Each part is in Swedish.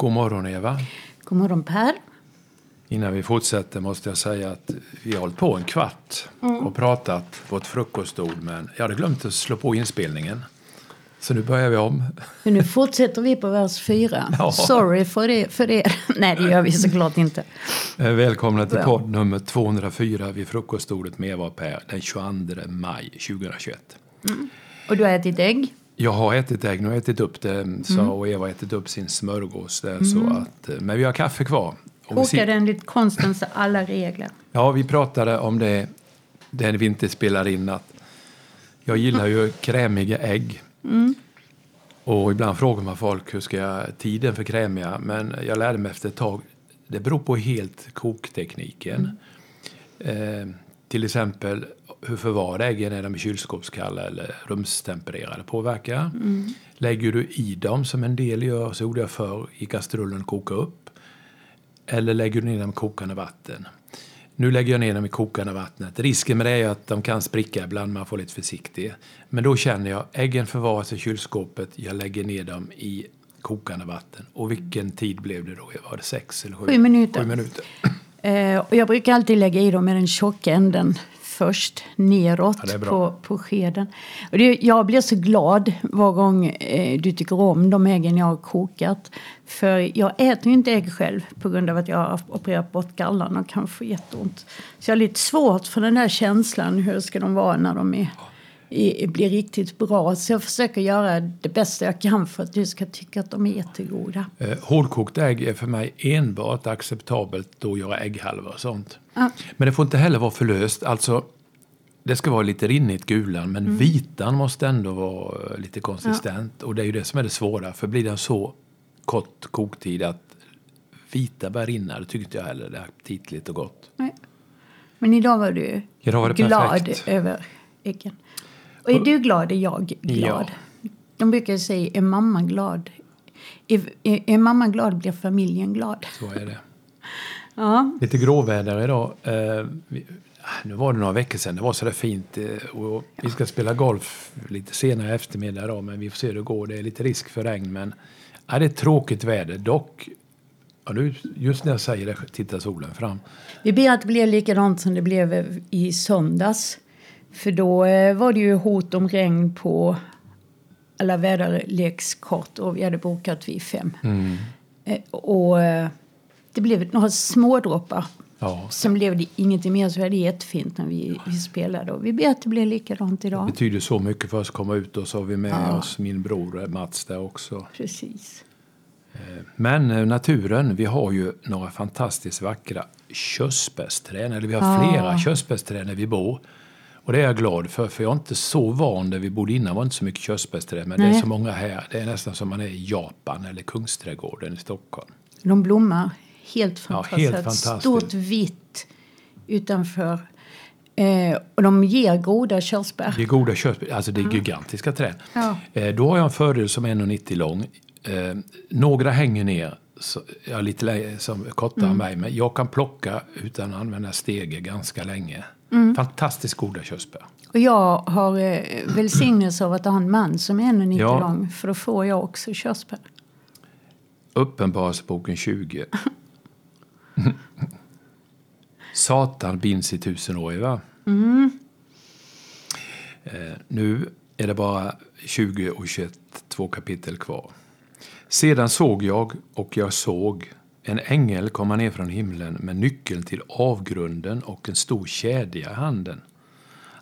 God morgon Eva. God morgon Per. Innan vi fortsätter måste jag säga att vi har hållit på en kvart och pratat på ett frukostord men jag hade glömt att slå på inspelningen. Så nu börjar vi om. Men nu fortsätter vi på vers fyra. Ja. Sorry för det, för det. Nej, det gör vi såklart inte. Eh, Välkomna till podd nummer 204 vid frukostordet med Eva och Per den 22 maj 2021. Och du har ätit ägg. Jag har ätit ägg, nu har jag ätit upp det, så, och Eva har ätit upp sin smörgås där. Så att, eh, men vi har kaffe kvar. Sit- Kokade enligt konstens alla regler. Ja, vi pratade om det, det vi inte spelar in. Att jag gillar ju krämiga ägg. Och ibland frågar man folk hur ska jag tiden för krämiga. Men jag lärde mig efter ett tag. Det beror på helt koktekniken. Eh, till exempel hur förvarade äggen är de kylskåpskalla eller rumstempererade påverkar. Lägger du i dem som en del gör, så gjorde jag förr, i kastrullen koka upp. Eller lägger du ner dem i kokande vatten. Nu lägger jag ner dem i kokande vattnet. Risken med det är att de kan spricka ibland, man får lite försiktig. Men då känner jag, äggen förvaras i kylskåpet, jag lägger ner dem i kokande vatten. Och vilken tid blev det då? Var det sex eller sju? Sju minuter. Sju minuter. Eh, och jag brukar alltid lägga i dem med den tjocka änden först neråt Ja, på, på skeden. Och det, jag blir så glad var gång eh, du tycker om de äggen jag har kokat. För jag äter ju inte ägg själv på grund av att jag har opererat bort gallan och kan få jätteont. Så jag har lite svårt för den där känslan, hur ska de vara när de är, i, blir riktigt bra. Så jag försöker göra det bästa jag kan för att du ska tycka att de är jättegoda. Eh, hårdkokt ägg är för mig enbart acceptabelt då göra ägghalvor och sånt. Ja. Men det får inte heller vara för löst. Alltså, det ska vara lite rinnigt gulan, men vitan måste ändå vara eh, lite konsistent. Och det är ju det som är det svåra. För blir den så kort koktid att vita börjar rinna, då tycker inte jag heller det är aptitligt och gott. Nej. Men idag var du Idag var glad perfekt. över äggen. Och är du glad är jag glad. De brukar säga, är mamma glad? Är, är, är mamma glad blir familjen glad. Så är det. Ja. Lite gråväder idag. Vi, nu var det några veckor sedan, det var så där fint. Eh, och Vi ska spela golf lite senare i eftermiddag idag, men vi får se hur det går. Det är lite risk för regn, men ja, det är tråkigt väder. Dock, ja, just när jag säger det tittar solen fram. Vi ber att det blir likadant som det blev i söndags. För då eh, var det ju hot om regn på alla väderlekskort och vi hade bokat vid fem. Eh, och eh, det blev några smådroppar. Ja, Sen blev det ingenting mer så var det jättefint när vi, vi spelade. Och vi ber att det blir likadant det idag. betyder så mycket för oss att komma ut och så har vi med Ja. oss min bror Mats där också. Precis. Men naturen, vi har ju några fantastiskt vackra körsbärsträd. Eller vi har Ja. flera körsbärsträd där vi bor. Och det är jag glad för, för jag är inte så van där vi bodde innan var inte så mycket körsbärsträd. Men det är Nej. så många här. Det är nästan som man är i Japan eller Kungsträdgården i Stockholm. De blommar helt Ja, fantastiskt. helt fantastiskt. Stort vitt utanför. Eh, och de ger goda körsbär. Det är goda körsbär, alltså det är gigantiska träd. Ja. Eh, då har jag en fördel som är 1,90 lång. Eh, några hänger ner, så, ja, lite som kortare Mm. än mig, men jag kan plocka utan att använda stege ganska länge. Mm. Fantastiskt goda körsbär. Och jag har eh, välsignelse av att ha en man som är 1,90 Ja. lång. För då får jag också körsbär. Uppenbarelseboken 20. Satan binds i tusen år, va? Eh, nu är det bara 20 och 21, två kapitel kvar. Sedan såg jag, och jag såg, en ängel komma ner från himlen med nyckeln till avgrunden och en stor kedja i handen.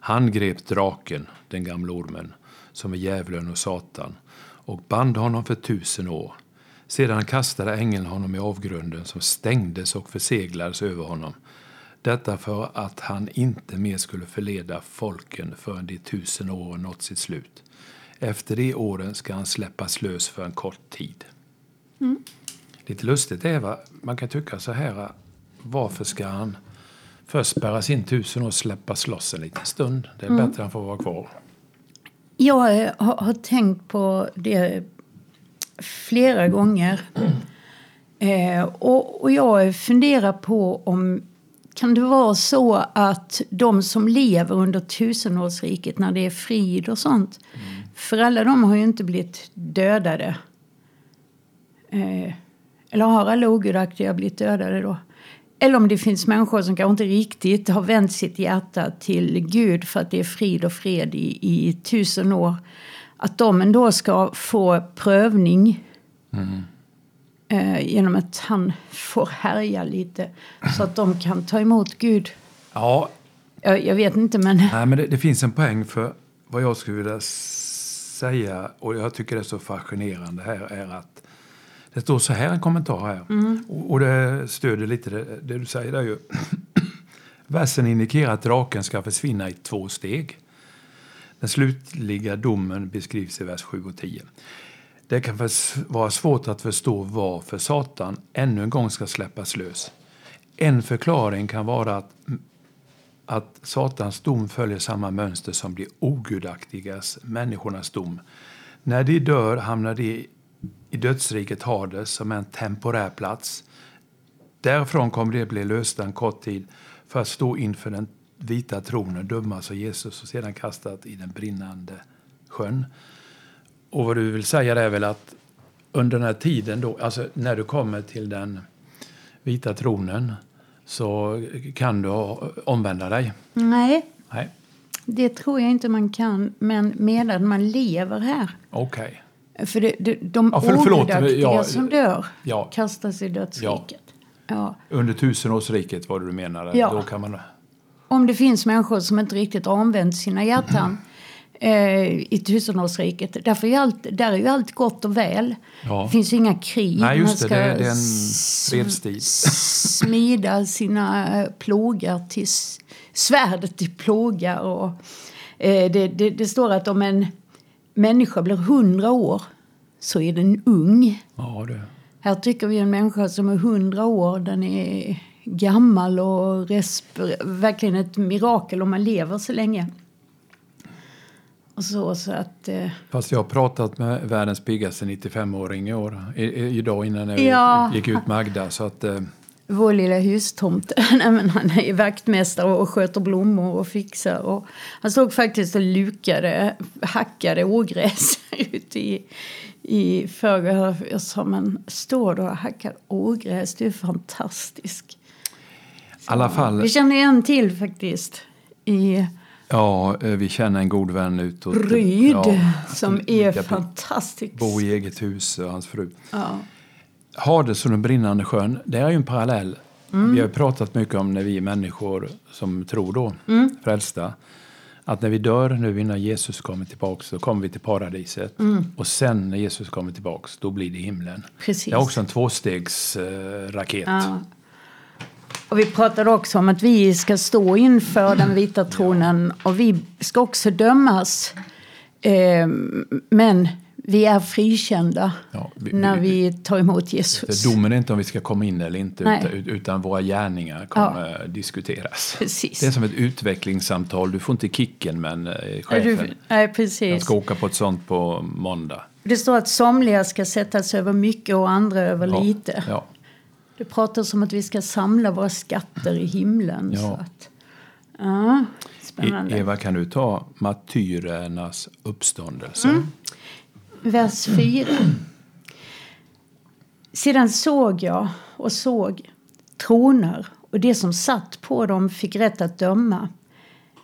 Han grep draken, den gamla ormen, som är djävulen och Satan, och band honom för tusen år. Sedan kastade ängeln honom i avgrunden som stängdes och förseglades över honom. Detta för att han inte mer skulle förleda folken förrän de tusen åren nått sitt slut. Efter de åren ska han släppas lös för en kort tid. Mm. Lite lustigt är va? man kan tycka så här, varför ska han först spärras in tusen och släppas loss en liten stund? Det är bättre att han får vara kvar. Jag eh, har, har tänkt på det flera gånger. Eh, och, och jag funderar på om kan det vara så att de som lever under tusenårsriket när det är frid och sånt. För alla de har ju inte blivit dödade. Eh, Eller har alla ogudaktiga blivit dödade då? Eller om det finns människor som kanske inte riktigt har vänt sitt hjärta till Gud för att det är frid och fred i, i tusen år. Att de ändå ska få prövning Mm. eh, genom att han får härja lite så att de kan ta emot Gud. Ja, Jag, jag vet inte men... nej, men det, det finns en poäng för vad jag skulle vilja säga och jag tycker det är så fascinerande här är att det står så här en kommentar här och, och det stöder lite det, det du säger där ju. Versen indikerar att draken ska försvinna i två steg. Den slutliga domen beskrivs i vers 7 och 10. Det kan vara svårt att förstå varför Satan ännu en gång ska släppas lös. En förklaring kan vara att, att Satans dom följer samma mönster som de ogudaktigas, människornas dom. När de dör hamnar de i dödsriket Hades som är en temporär plats. Därifrån kommer de att bli lösta en kort tid för att stå inför den vita tronen, dömas av Jesus och sedan kastat i den brinnande sjön. Och vad du vill säga är väl att under den här tiden då, alltså när du kommer till den vita tronen så kan du omvända dig. Nej, Nej, det tror jag inte man kan. Men medan man lever här. okej. För det, det, de Ja, för- förlåt, ogudaktiga ja, som dör ja. kastas i dödsriket. Ja. Under tusenårsriket var det du menade? Ja. Då kan man... Om det finns människor som inte riktigt har omvänt sina hjärtan eh, i tusenårsriket. Därför är allt, där är ju allt gott och väl. Ja. Det finns inga krig. Nej, just Man ska det- det är en fredstid. Smida sina eh, plågar till svärdet till plågar. Och, eh, det, det, det står att om en människa blir hundra år så är den ung. Ja, det. Här tycker vi en människa som är hundra år, den är gammal och verkligen ett mirakel om man lever så länge. Och så, så att... Eh, Fast jag har pratat med världens piggaste 95-åring i år. I, idag innan jag Ja. gick ut med Agda. Så att, eh, vår lilla hustomte, nej, men han är vaktmästare och sköter blommor och fixar. Och han stod faktiskt och lukade, hackade ogräs ute i, i förrgår. Jag sa, men står du och hackar ogräs? Du är fantastisk. alla fall, Vi känner igen till faktiskt i ja, eh, vi känner en god vän utåt. Ryd Ja, som är bo- fantastisk. Bor i eget hus och hans fru. Ja. Hades och den brinnande sjön, det är ju en parallell. Mm. Vi har pratat mycket om när vi människor som tror då, Mm. frälsta. Att när vi dör, nu innan Jesus kommer tillbaka, så kommer vi till paradiset. Och sen när Jesus kommer tillbaka, då blir det himlen. Mm. Precis. Det är också en tvåstegsraket. Eh. Ja. Och vi pratade också om att vi ska stå inför den vita tronen och vi ska också dömas. Eh, men vi är frikända Ja, vi- när vi- tar emot Jesus. domen är inte om vi ska komma in eller inte, Nej. utan, utan våra gärningar kommer diskuteras. Precis. Det är som ett utvecklingssamtal. Du får inte kicken, men eh, chefen. du- Nej, Jag precis. ska åka på ett sånt på måndag. Det står att somliga ska sättas över mycket och andra över Ja, lite. Ja. Det pratas om att vi ska samla våra skatter i himlen. Ja. Så att, ja, spännande. E- Eva, kan du ta martyrernas uppståndelse? Mm. Vers 4. Sedan såg jag och såg troner och det som satt på dem fick rätt att döma.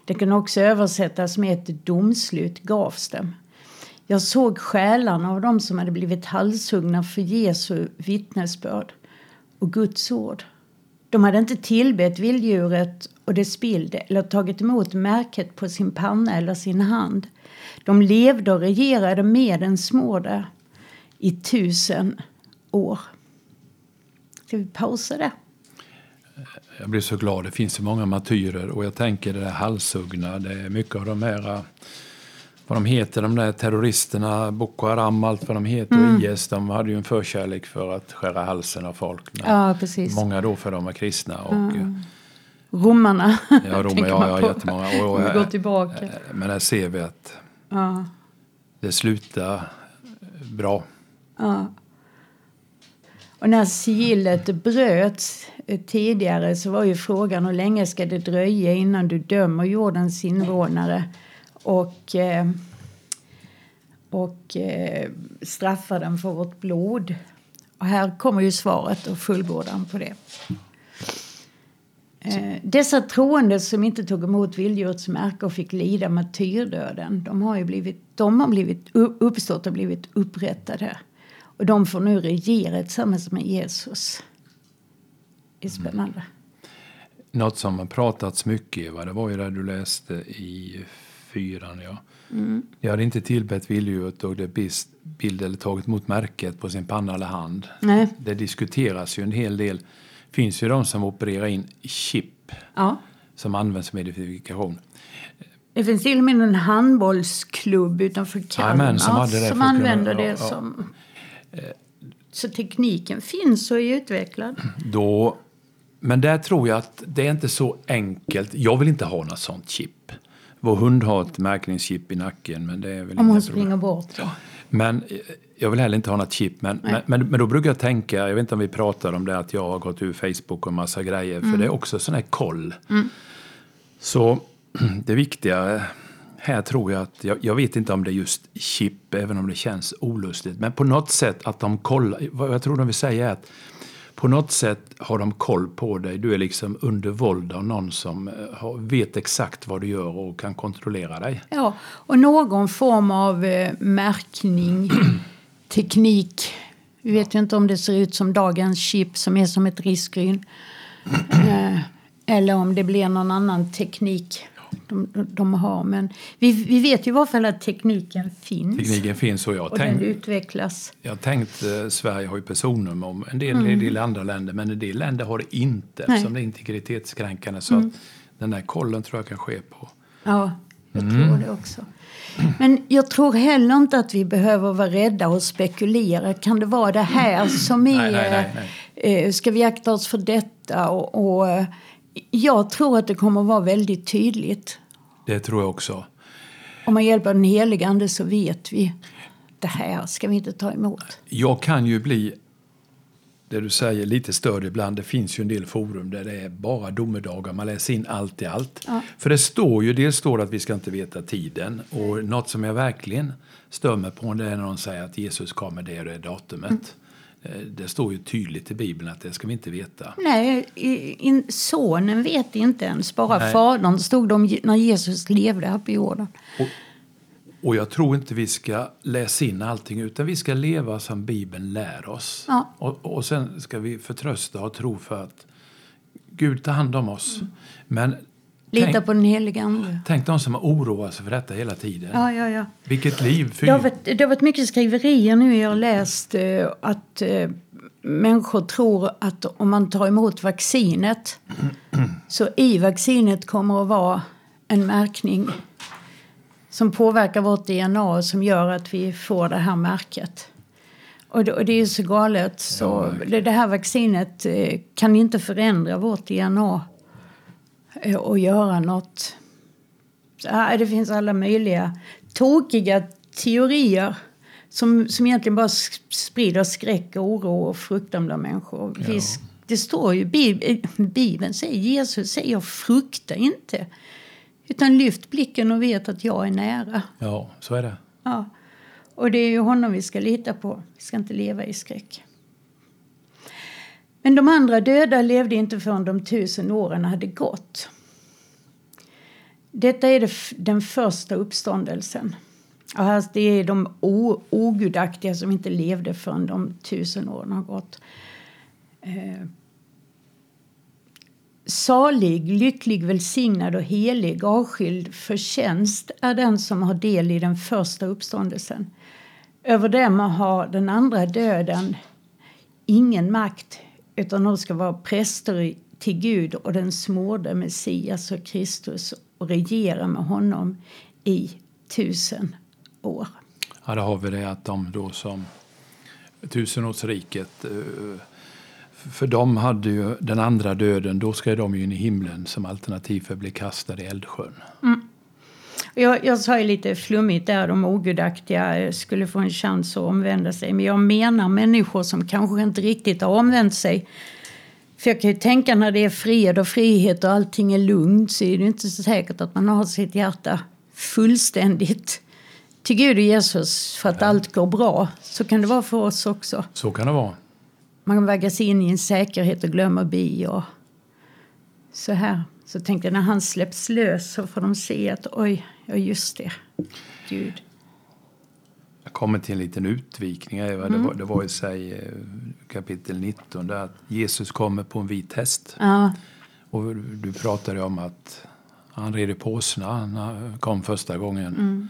Det kan också översättas med ett domslut gavs dem. Jag såg själarna av dem som hade blivit halshuggna för Jesu vittnesbörd och Guds ord. De hade inte tillbett vilddjuret och dess bild eller tagit emot märket på sin panna eller sin hand. De levde och regerade med den där i tusen år. Ska vi pausa där? Jag blir så glad. Det finns så många martyrer. Och jag tänker det där halshuggna. Det är mycket av de här... eh, Vad de heter, de där terroristerna. Boko Haram, allt vad de heter. Mm. IS, de hade ju en förkärlek för att skära halsen av folk. Ja, precis. Många då för de var kristna. Och, eh, Romarna. Ja, Roma, tänker ja, ja, på. jättemånga. Och, och, vi går eh, tillbaka. eh, Men här ser vi att Ja, det slutar bra. ja. Och när sigillet bröts eh, tidigare så var ju frågan hur länge ska det dröja innan du dömer jordens invånare och, eh, och eh, straffar dem för vårt blod. Och här kommer ju svaret och fullbordan på det. Eh, dessa troende som inte tog emot vilddjurets märke och fick lida martyrdöden, de har ju blivit, de har blivit uppstått och blivit upprättade. Och de får nu regera tillsammans med Jesus. Det är spännande. Mm. Något som har pratats mycket, va? det var ju det du läste i fyran. Ja. Mm. Jag hade inte tillbett vilddjuret och det bild eller tagit emot märket på sin panna eller hand. Nej. Det diskuteras ju en hel del. Finns ju de som opererar in chip ja. som används som identifikation. Det finns till och med en handbollsklubb utanför Kalmar som, som använder det ja, som... Så tekniken finns och är utvecklad. Då, men där tror jag att det är inte så enkelt. Jag vill inte ha något sånt chip. Vår hund har ett märkningschip i nacken. Men det är väl Om hon springer bort. Ja. Men eh, jag vill heller inte ha något chip. Men, men, men, men, då brukar jag tänka, jag vet inte om vi pratar om det, att jag har gått ur Facebook och massa grejer. Mm. För det är också sån här koll. Mm. Så det viktiga här tror jag att, jag, jag, vet inte om det är just chip, även om det känns olustigt. Men på något sätt att de kollar, vad jag tror de vill säga är att på något sätt har de koll på dig. Du är liksom under våld av någon som eh, vet exakt vad du gör och kan kontrollera dig. Ja, och någon form av eh, märkning, teknik. Vi vet ju inte om det ser ut som dagens chip som är som ett risgryn. Eh, eller om det blir någon annan teknik de, de har. Men vi, vi vet ju i varje fall att tekniken finns. Tekniken finns och jag och tänkt, den utvecklas. Jag har tänkt, eh, Sverige har ju personnummer om en del, mm. en del andra länder men en del länder har det inte Nej. som det är integritetskränkande. Så mm. att den där kollen tror jag kan ske på. Ja, jag mm. tror det också. Men jag tror heller inte att vi behöver vara rädda och spekulera. Kan det vara det här som är... Nej, nej, nej, eh, ska vi akta oss för detta? Och, och eh, jag tror att det kommer att vara väldigt tydligt. Det tror jag också. Om man hjälper den helige Ande så vet vi. Det här ska vi inte ta emot. Jag kan ju bli, det du säger, lite störd ibland. Det finns ju en del forum där det är bara domedagar. Man läser in allt i allt. Ja. För det står ju, dels står det att vi ska inte veta tiden. Och något som jag verkligen stör mig på det är när de säger att Jesus kommer det och det datumet. Mm. Eh, det står ju tydligt i Bibeln att det ska vi inte veta. Nej, in, sonen vet inte ens. Bara Nej. fadern stod de när Jesus levde här på jorden. Och, och, jag tror inte vi ska läsa in allting utan vi ska leva som Bibeln lär oss. Ja. Och, och sen ska vi förtrösta och tro för att Gud tar hand om oss. Mm. Men Lita tänk, på den helige Ande. Tänk de som har oroat sig för detta hela tiden. Ja, ja, ja. Vilket liv! För... Det, har varit, det har varit mycket skriverier nu. Jag har läst eh, att eh, människor tror att om man tar emot vaccinet så i vaccinet kommer att vara en märkning som påverkar vårt DNA och som gör att vi får det här märket. Och det, och det är så galet. Så ja, det här vaccinet eh, kan inte förändra vårt DNA Eh, och göra något. Ja, det finns alla möjliga tokiga teorier som, som egentligen bara sprider skräck, och oro och fruktan bland människor. Ja. det står ju, Bibeln säger, Jesus säger frukta inte. Utan lyft blicken och vet att jag är nära. Ja, så är det. Ja. Och det är ju honom vi ska lita på. Vi ska inte leva i skräck. Men de andra döda levde inte förrän de tusen åren hade gått. Detta är den första uppståndelsen. Alltså det är de ogudaktiga som inte levde förrän de tusen åren har gått. Salig, lycklig, välsignad och helig, avskild för tjänst är den som har del i den första uppståndelsen. Över dem har den andra döden ingen makt utan de ska vara präster till Gud och den smorde Messias och Kristus och regera med honom i tusen år. Ja, då har vi det att de då som tusenårsriket eh, för de hade ju den andra döden, då ska de ju in i himlen som alternativ för att bli kastade i eldsjön. Mm. Jag, jag sa ju lite flummigt där de ogudaktiga skulle få en chans att omvända sig. Men jag menar människor som kanske inte riktigt har omvänt sig. För jag kan ju tänka när det är fred och frihet och allting är lugnt så är det inte så säkert att man har sitt hjärta fullständigt till Gud och Jesus för att Nej. allt går bra. Så kan det vara för oss också. Så kan det vara. Man vaggas in i en säkerhet och glömmer bi. Och så här. Så tänkte jag när han släpps lös så får de se att oj, ja just det. Gud. Jag kommer till en liten utvikning. Eva. Det, var, det var i sig eh, kapitel 19 där att Jesus kommer på en vit häst. Ja, Och du pratade om att han red i påsna när han kom första gången.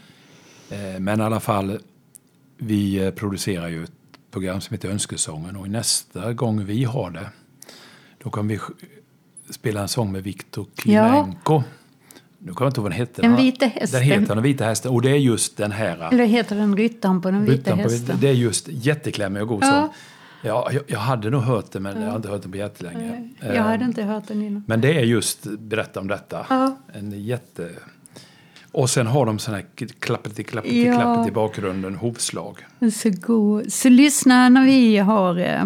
Eh, Men i alla fall, vi eh, producerar ju program som heter Önskesången och nästa gång vi har det då kommer vi spela en sång med Viktor Klimenko. Nu kommer jag inte ihåg vad den heter. Den vita hästen. Den heter Den vita hästen och det är just den här. eller heter den Ryttaren på den vita hästen? Det är just jätteklämmig och god Ja. sång. Ja, jag, jag hade nog hört det men jag har inte hört den på jättelänge. Jag hade inte hört den innan. Men det är just Berätta om detta. Ja. En jätte... Och sen har de sån här klappeti klappeti Ja. klappet i bakgrunden, hovslag. Så god. Så lyssna när vi har eh,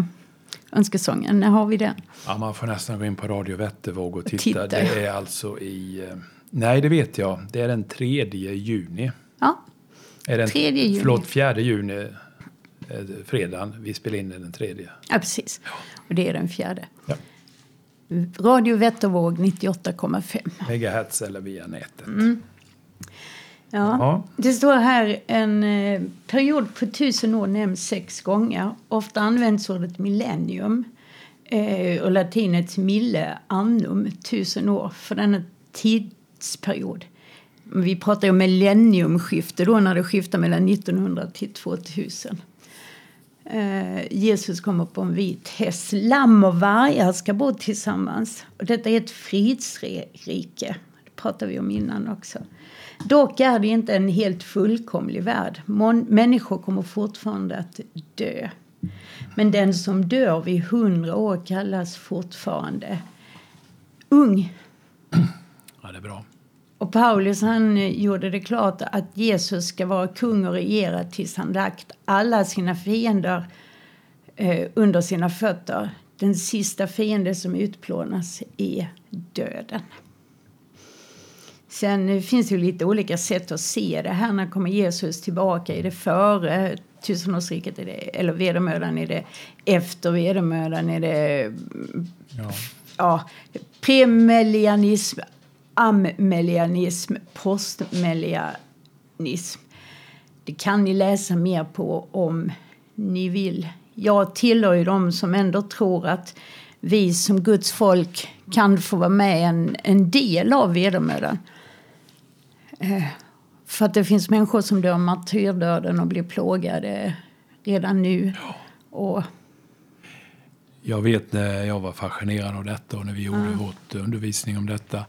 önskesången. När har vi den? Ja, man får nästan gå in på Radio Vättervåg och titta. Titta. Det är alltså i... eh, Nej, det vet jag. Det är den 3 juni. Ja, Är den, 3 juni. Förlåt, 4 juni. eh, Fredagen. Vi spelar in den den tredje. ja precis. Och det är den fjärde. Ja. Radio Vättervåg 98,5. Megahertz eller via nätet. Mm. Ja. Ja. Det står här en eh, period på tusen år nämns sex gånger. Ofta används ordet millennium eh, och latinets mille annum, tusen år, för denna tidsperiod. Vi pratar ju om millenniumskifte då när det skiftar mellan 1900 till 2000. Eh, Jesus kommer på en vit häst. Lamm och vargar ska bo tillsammans. Och detta är ett fridsrike. Det pratade vi om innan också. Dock är det inte en helt fullkomlig värld. Mon- människor kommer fortfarande att dö. Men den som dör vid hundra år kallas fortfarande ung. ja, det är bra. Och Paulus han eh, gjorde det klart att Jesus ska vara kung och regera tills han lagt alla sina fiender eh, under sina fötter. Den sista fiende som utplånas är döden. Sen eh, finns det ju lite olika sätt att se det här. När kommer Jesus tillbaka? Är det före tusenårsriket? Är det, eller vedermödan? Är det efter vedermödan? Är det Ja. ja, premillianism, ammelianism, postmelianism. Det kan ni läsa mer på om ni vill. Jag tillhör ju de som ändå tror att vi som Guds folk kan få vara med en, en del av vedermödan. För att det finns människor som dör martyrdöden och blir plågade redan nu. Och Jag vet när jag var fascinerad av detta och när vi gjorde vårt undervisning om detta.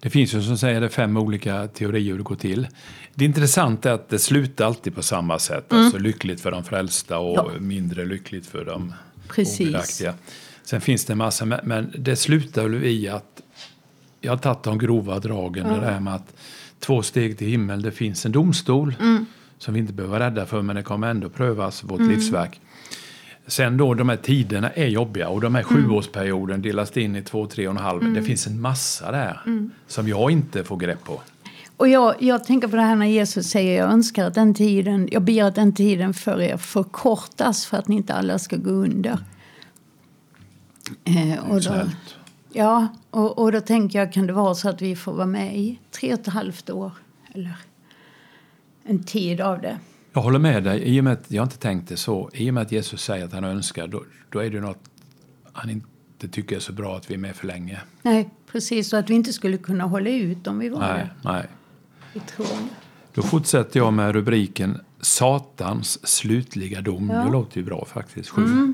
Det finns ju som säger det fem olika teorier hur det går till. Det intressanta är att det slutar alltid på samma sätt. Alltså lyckligt för de frälsta och Ja. mindre lyckligt för de Precis. obedaktiga. Sen finns det en massa, men- det slutar väl i att jag har tagit de grova dragen. Det där med att två steg till himmel, det finns en domstol som vi inte behöver vara rädda för, men det kommer ändå prövas, vårt livsverk. Sen då, de här tiderna är jobbiga och de här sjuårsperioden delas in i två, tre och en halv. Det finns en massa där som jag inte får grepp på. Och jag, jag tänker på det här när Jesus säger jag önskar att den tiden, jag ber att den tiden för er förkortas för att ni inte alla ska gå under. Eh, och då. Ja, och, och då tänker jag kan det vara så att vi får vara med i tre och ett halvt år eller en tid av det. Jag håller med dig. I och med att jag inte tänkt det så. I och med att Jesus säger att han önskar, då, då är det något han inte tycker är så bra att vi är med för länge. Nej, precis. Så att vi inte skulle kunna hålla ut om vi var Nej, det nej. i tron. Då fortsätter jag med rubriken Satans slutliga dom. Ja. Det låter ju bra faktiskt. Sju.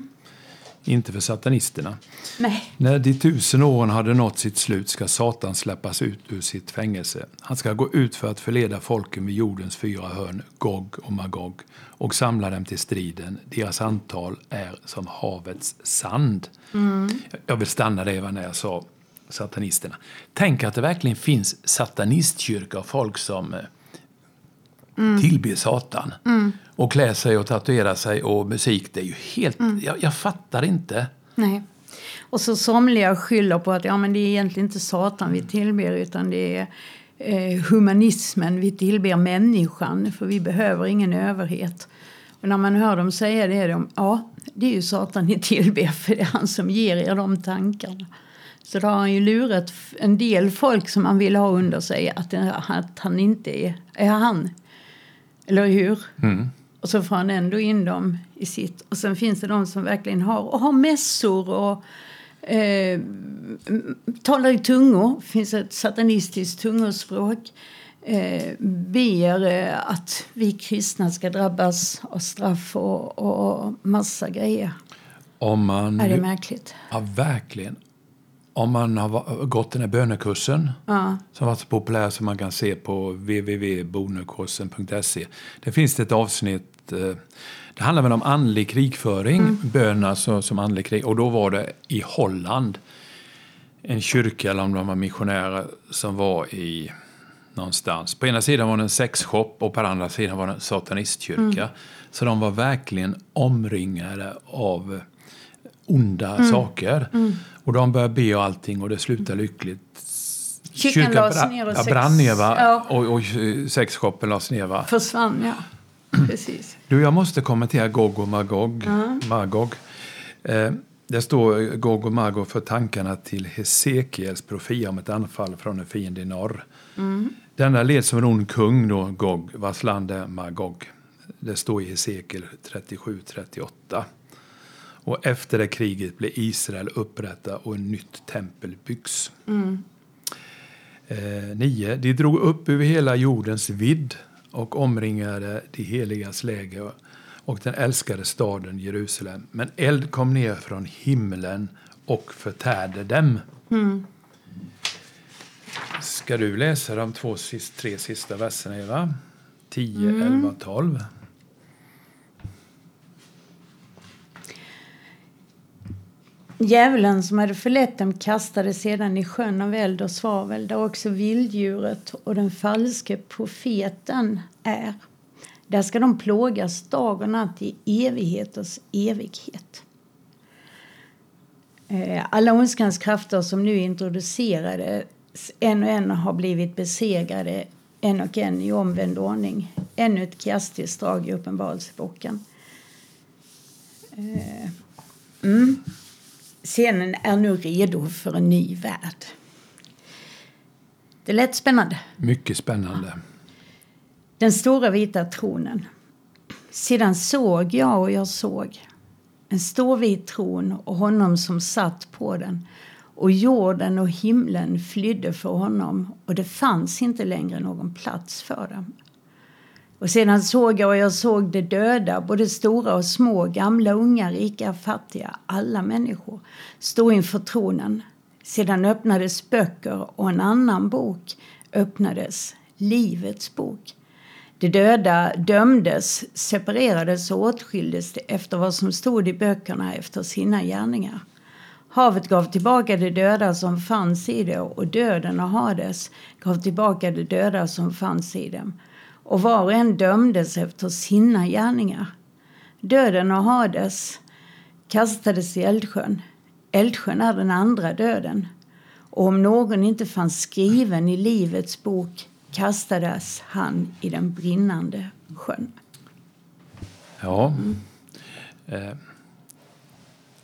Inte för satanisterna. Nej. När de tusen åren hade nått sitt slut ska Satan släppas ut ur sitt fängelse. Han ska gå ut för att förleda folken vid jordens fyra hörn, Gog och Magog, och samla dem till striden. Deras antal är som havets sand. Jag vill stanna där när jag sa satanisterna. Tänk att det verkligen finns satanistkyrka och folk som eh, tillber Satan. Och klär sig och tatuerar sig och musik. Det är ju helt... Jag, jag fattar inte. Nej. Och så somliga skyller på att ja, men det är egentligen inte Satan vi tillber utan det är eh, humanismen. Vi tillber människan för vi behöver ingen överhet. Och när man hör dem säga det, de, ja, det är ju Satan ni tillber för det är han som ger er de tankarna. Så då har han ju lurat en del folk som han vill ha under sig att, att han inte är, är han. Eller hur? Mm. Och så får han ändå in dem i sitt. Och sen finns det de som verkligen har, och har mässor och eh, talar i tungor. Det finns ett satanistiskt tungospråk. Eh, ber eh, att vi kristna ska drabbas av straff och, och massa grejer. Om man, Är det märkligt? Ja, verkligen. Om man har gått den här bönekursen Ja. som var så populär som man kan se på www.bonekursen.se. Där finns det ett avsnitt. eh, Det handlar väl om andlig krigföring, bön alltså som andlig krig. Och då var det i Holland en kyrka, eller om de var missionärer, som var i någonstans. På ena sidan var det en sexshop och på andra sidan var det en satanistkyrka. Så de var verkligen omringade av onda saker. Och de började be och allting och det slutade lyckligt. Kyrkan lades bra- ner och ja, sex- brann ner? Ja. Och, och eh, sexshoppen lades ner va? Försvann, ja. Precis. Du, jag måste kommentera Gog och Magog. Magog. Eh, det står eh, Gog och Magog för tankarna till Hesekiels profia om ett anfall från en fiende i norr. Denna led som en ond kung, då, Gog, vars land är Magog. Det står i Hesekiel 37-38. Och efter det kriget blev Israel upprätta och ett nytt tempel byggs. Eh, 9. De drog upp över hela jordens vidd och omringade de heligas läger och den älskade staden Jerusalem. Men eld kom ner från himlen och förtärde dem. Ska du läsa de två tre sista verserna, Eva? 10, 11, 12. Djävulen som hade förlett dem kastade sedan i sjön av eld och svavel där också vilddjuret och den falske profeten är. Där ska de plågas dag och natt i evigheters evighet. Eh, alla ondskans krafter som nu introducerades en och en har blivit besegrade en och en i omvänd ordning. Ännu ett kastiskt drag i Uppenbarelseboken. Eh, mm. Scenen är nu redo för en ny värld. Det lät spännande. Mycket spännande. Den stora vita tronen. Sedan såg jag och jag såg en stor vit tron och honom som satt på den. Och jorden och himlen flydde för honom och det fanns inte längre någon plats för dem. Och sedan såg jag och jag såg de döda, både stora och små, gamla, unga, rika, fattiga, alla människor, stå inför tronen. Sedan öppnades böcker och en annan bok öppnades, Livets bok. De döda dömdes, separerades och åtskildes efter vad som stod i böckerna efter sina gärningar. Havet gav tillbaka de döda som fanns i det och döden och Hades gav tillbaka de döda som fanns i dem. Och var och en dömdes efter sina gärningar. Döden och Hades kastades i eldsjön. Eldsjön är den andra döden. Och om någon inte fanns skriven i Livets bok kastades han i den brinnande sjön. Ja. Eh,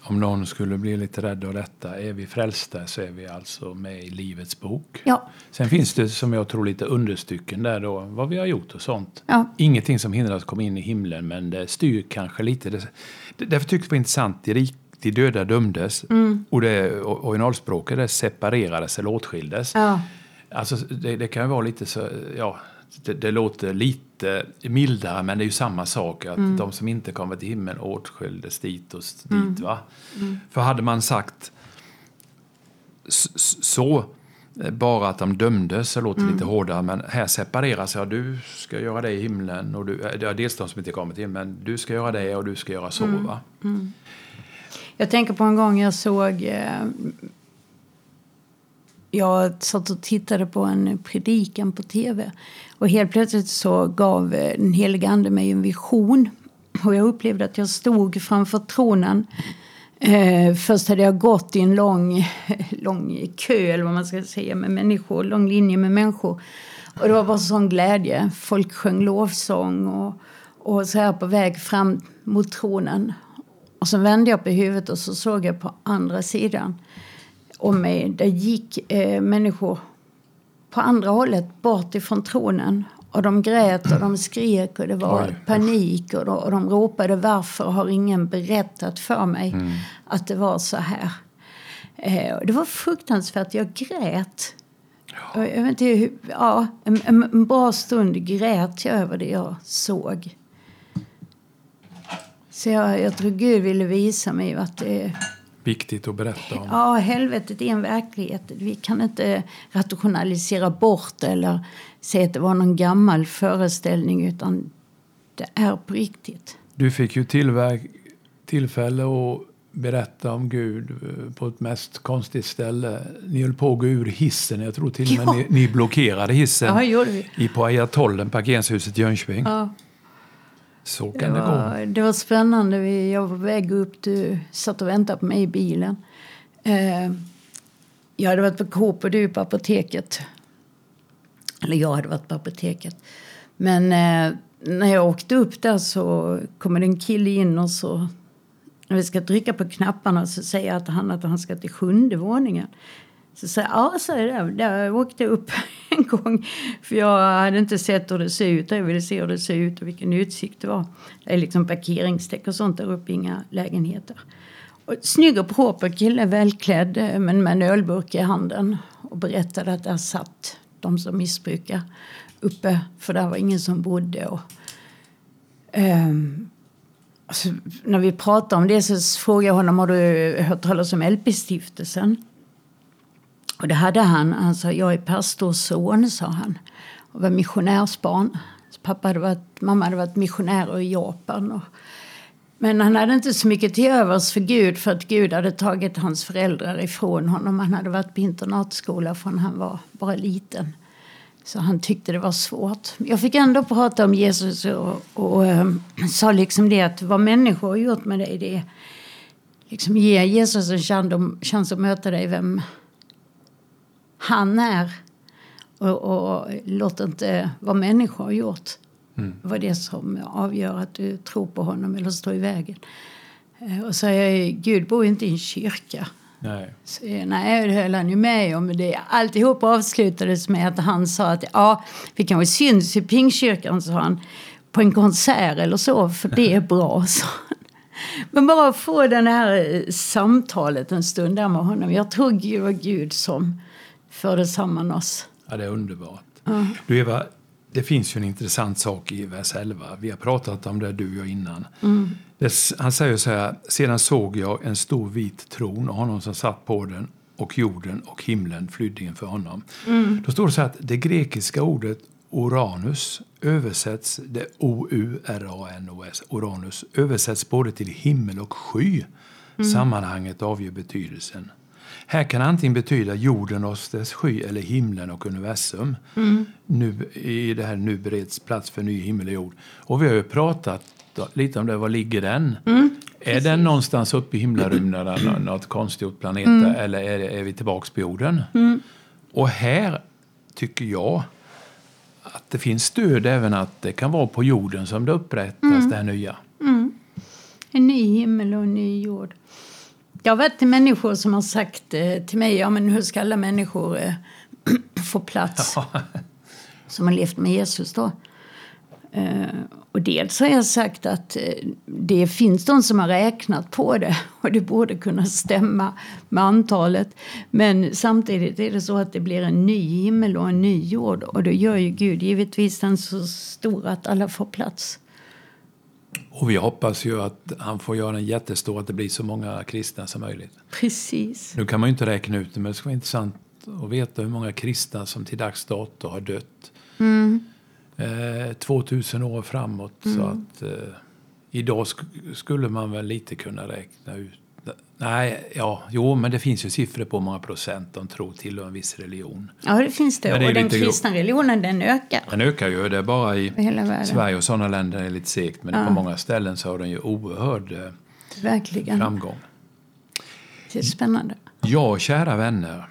om någon skulle bli lite rädd av detta, är vi frälsta så är vi alltså med i Livets bok. Ja, Sen finns det som jag tror lite understycken där då, vad vi har gjort och sånt. Ja. Ingenting som hindrar oss att komma in i himlen, men det styr kanske lite. Det, därför tyckte jag det var intressant, de, rik, de döda dömdes och det originalspråket det separerades eller åtskildes. ja. Alltså, det, det kan ju vara lite så, ja, det, det låter lite mildare men det är ju samma sak att de som inte kommer till himlen åtskildes dit och s- dit. Va? För hade man sagt så, eh, bara att de dömdes, så låter det lite hårdare. Men här separeras, ja du ska göra det i himlen och du, ja, dels de som inte kommer till himlen, du ska göra det och du ska göra så. Va? Jag tänker på en gång jag såg... Jag satt och tittade på en predikan på tv. Och helt plötsligt så gav eh, den helige ande mig en vision. Och jag upplevde att jag stod framför tronen. Eh, först hade jag gått i en lång, lång kö, eller vad man ska säga, med människor. Lång linje med människor. Och det var bara sån glädje. Folk sjöng lovsång och, Och så här på väg fram mot tronen. Och så vände jag på huvudet och så såg jag på andra sidan om mig. Där gick eh, människor på andra hållet bort ifrån tronen. Och de grät och de skrek och det var Oj. panik. Och de, och de ropade varför har ingen berättat för mig Mm. att det var så här. Eh, det var fruktansvärt. Jag grät. Och Jag vet inte, hur- ja, en, en, en bra stund grät jag över det jag såg. Så jag, jag tror Gud ville visa mig att det, Viktigt att berätta om. ja, helvetet är en verklighet. Vi kan inte rationalisera bort eller säga att det var någon gammal föreställning utan det är på riktigt. Du fick ju tillväg, tillfälle att berätta om Gud eh, på ett mest konstigt ställe. Ni höll på att gå ur hissen. Jag tror till och med Ja. ni, ni blockerade hissen Ja, i på Ayatollen, parkeringshuset i Jönköping. Ja. Så Det kan det, gå. var, det var spännande. Vi- Jag var på väg upp. Du satt och väntade på mig i bilen. Eh, jag hade varit på Coop på apoteket. Eller jag hade varit på apoteket. Men eh, när jag åkte upp där så kommer en kille in och så när vi ska trycka på knapparna så säger jag att han att han ska till sjunde våningen. Så sa jag, ja, så är det. Där åkte jag upp en gång. För jag hade inte sett hur det såg ut. Jag ville se hur det såg ut och vilken utsikt det var. Det är liksom parkeringsdäck och sånt där uppe, inga lägenheter. Och snygg och proper kille, välklädd, men med en ölburk i handen. Och berättade att där satt de som missbrukar uppe. För där var ingen som bodde. Och, um, Alltså, när vi pratade om det så frågade jag honom har du hört talas om LP-stiftelsen. Och det hade han. Han sa jag är pastors son, sa han. Och var missionärsbarn. Så pappa hade varit, mamma hade varit missionärer i Japan. Och, men han hade inte så mycket till övers för Gud för att Gud hade tagit hans föräldrar ifrån honom. Han hade varit på internatskola från han var bara liten. Så han tyckte det var svårt. Jag fick ändå prata om Jesus och, och ehm, sa liksom det att vad människor har gjort med dig det är liksom ge Jesus en chans, chans att möta dig vem han är. Och, och låt inte vad människor har gjort vara det som avgör att du tror på honom eller står i vägen. Eh, Och så jag, Gud bor inte i en kyrka. Nej. Så, nej, det höll han ju med om. Det, alltihop avslutades med att han sa att ja, vi kanske syns i Pingstkyrkan, sa han, på en konsert eller så, för det är bra, sa han. Men bara få det här eh, samtalet en stund där med honom. Jag tror det var Gud som förde samman oss. Ja, det är underbart. Du Eva, det finns ju en intressant sak i vers 11. Vi har pratat om det du och innan. Det, han säger så här, sedan såg jag en stor vit tron och honom som satt på den och jorden och himlen flydde inför honom. Då står det så här att det grekiska ordet Uranus översätts, det O-U-R-A-N-O-S, Uranus, översätts både till himmel och sky. Sammanhanget avgör betydelsen. Här kan antingen betyda jorden och dess sky eller himlen och universum. Nu, I det här nu bereds plats för ny himmel och jord. Och vi har ju pratat lite om det. Var ligger den? är den någonstans uppe i himlarymderna, nå- något konstgjort planet där, eller är, är vi tillbaks på jorden? Och här tycker jag att det finns stöd även att det kan vara på jorden som det upprättas, det här nya. En ny himmel och en ny jord. Jag har varit till människor som har sagt eh, till mig, ja men hur ska alla människor eh, få plats? Som har levt med Jesus då. Eh, och dels har jag sagt att det finns de som har räknat på det och det borde kunna stämma med antalet. Men samtidigt är det så att det blir en ny himmel och en ny jord och då gör ju Gud givetvis den så stor att alla får plats. Och vi hoppas ju att han får göra en jättestor, att det blir så många kristna som möjligt. Precis. Nu kan man ju inte räkna ut det, men det skulle vara intressant att veta hur många kristna som till dags dato har dött. Eh, 2000 år framåt. Så att eh, idag sk- skulle man väl lite kunna räkna ut. Nej, ja, jo, men det finns ju siffror på hur många procent de tror tillhör en viss religion. Ja, det finns det. Men det och den kristna religionen den ökar. Den ökar ju, det är bara i. Sverige och sådana länder är lite segt, men på många ställen så har den ju oerhörd eh, Verkligen. framgång. Det är spännande. Ja, kära vänner.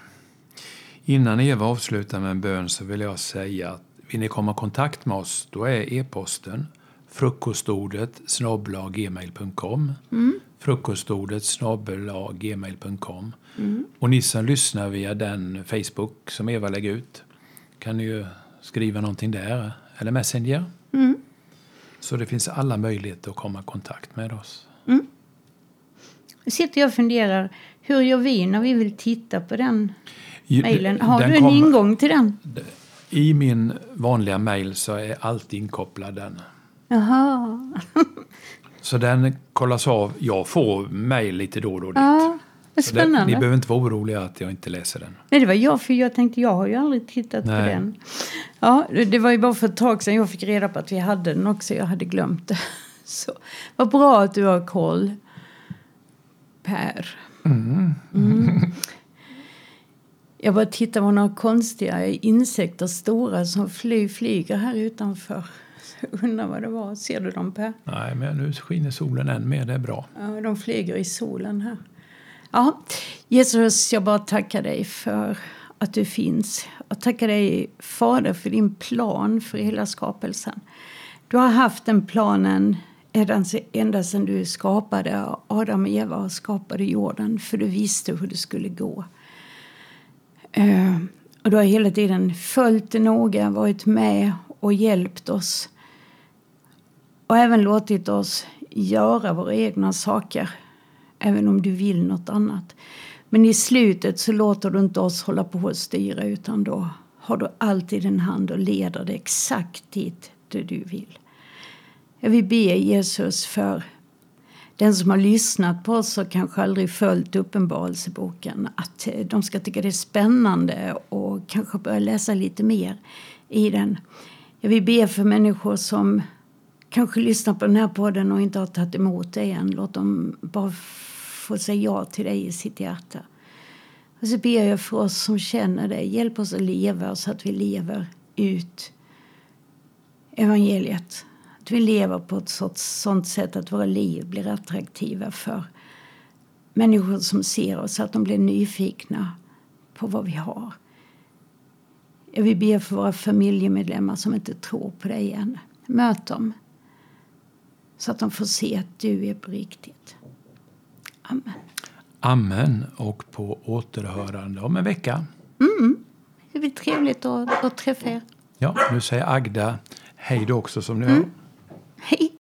Innan Eva avslutar med en bön så vill jag säga att vill ni komma i kontakt med oss då är e-posten frukostordet gmail.com. Mm. Frukostordet gmail.com. Mm. Och ni som lyssnar via den Facebook som Eva lägger ut kan ju skriva någonting där, eller Messenger. Mm. Så det finns alla möjligheter att komma i kontakt med oss. Mm. Sitter jag och funderar, hur gör vi när vi vill titta på den mejlen? Har den du en kom, ingång till den? I min vanliga mejl så är allt inkopplad den. Jaha. så den kollas av. Jag får mejl lite då och då. Ja, spännande. Det, ni behöver inte vara oroliga att jag inte läser den. Nej, det var jag, för jag tänkte jag har ju aldrig tittat Nej. på den. Ja, det var ju bara för ett tag sedan jag fick reda på att vi hade den också. Jag hade glömt det. Så vad bra att du har koll. Per. Mm. Mm. Jag bara tittar på några konstiga insekter, stora, som fly, flyger här utanför. undrar vad det var. Ser du dem Per? Nej, men nu skiner solen än mer. Det är bra. Ja, de flyger i solen här. Ja, Jesus, jag bara tackar dig för att du finns. Jag tackar dig, Fader, för din plan för hela skapelsen. Du har haft den planen ända sedan du skapade Adam och Eva och skapade jorden, för du visste hur det skulle gå. Uh, och du har hela tiden följt det noga, varit med och hjälpt oss. Och även låtit oss göra våra egna saker, även om du vill något annat. Men i slutet så låter du inte oss hålla på och styra utan då har du alltid en hand och leder det exakt dit du vill. Jag vill be Jesus för den som har lyssnat på oss och kanske aldrig följt Uppenbarelseboken att eh, de ska tycka det är spännande och kanske börja läsa lite mer i den. Jag vill be för människor som kanske lyssnar på den här podden och inte har tagit emot dig än. Låt dem bara få säga ja till dig i sitt hjärta. Och så ber jag för oss som känner dig. Hjälp oss att leva så att vi lever ut evangeliet att vi lever på ett sånt, sånt sätt att våra liv blir attraktiva för människor som ser oss, att de blir nyfikna på vad vi har. Jag vill be för våra familjemedlemmar som inte tror på dig än. Möt dem så att de får se att du är på riktigt. Amen. Amen. Och på återhörande om en vecka. Mm. Det blir trevligt att, att träffa er. Ja, nu säger Agda hej då också som ni mm. hör.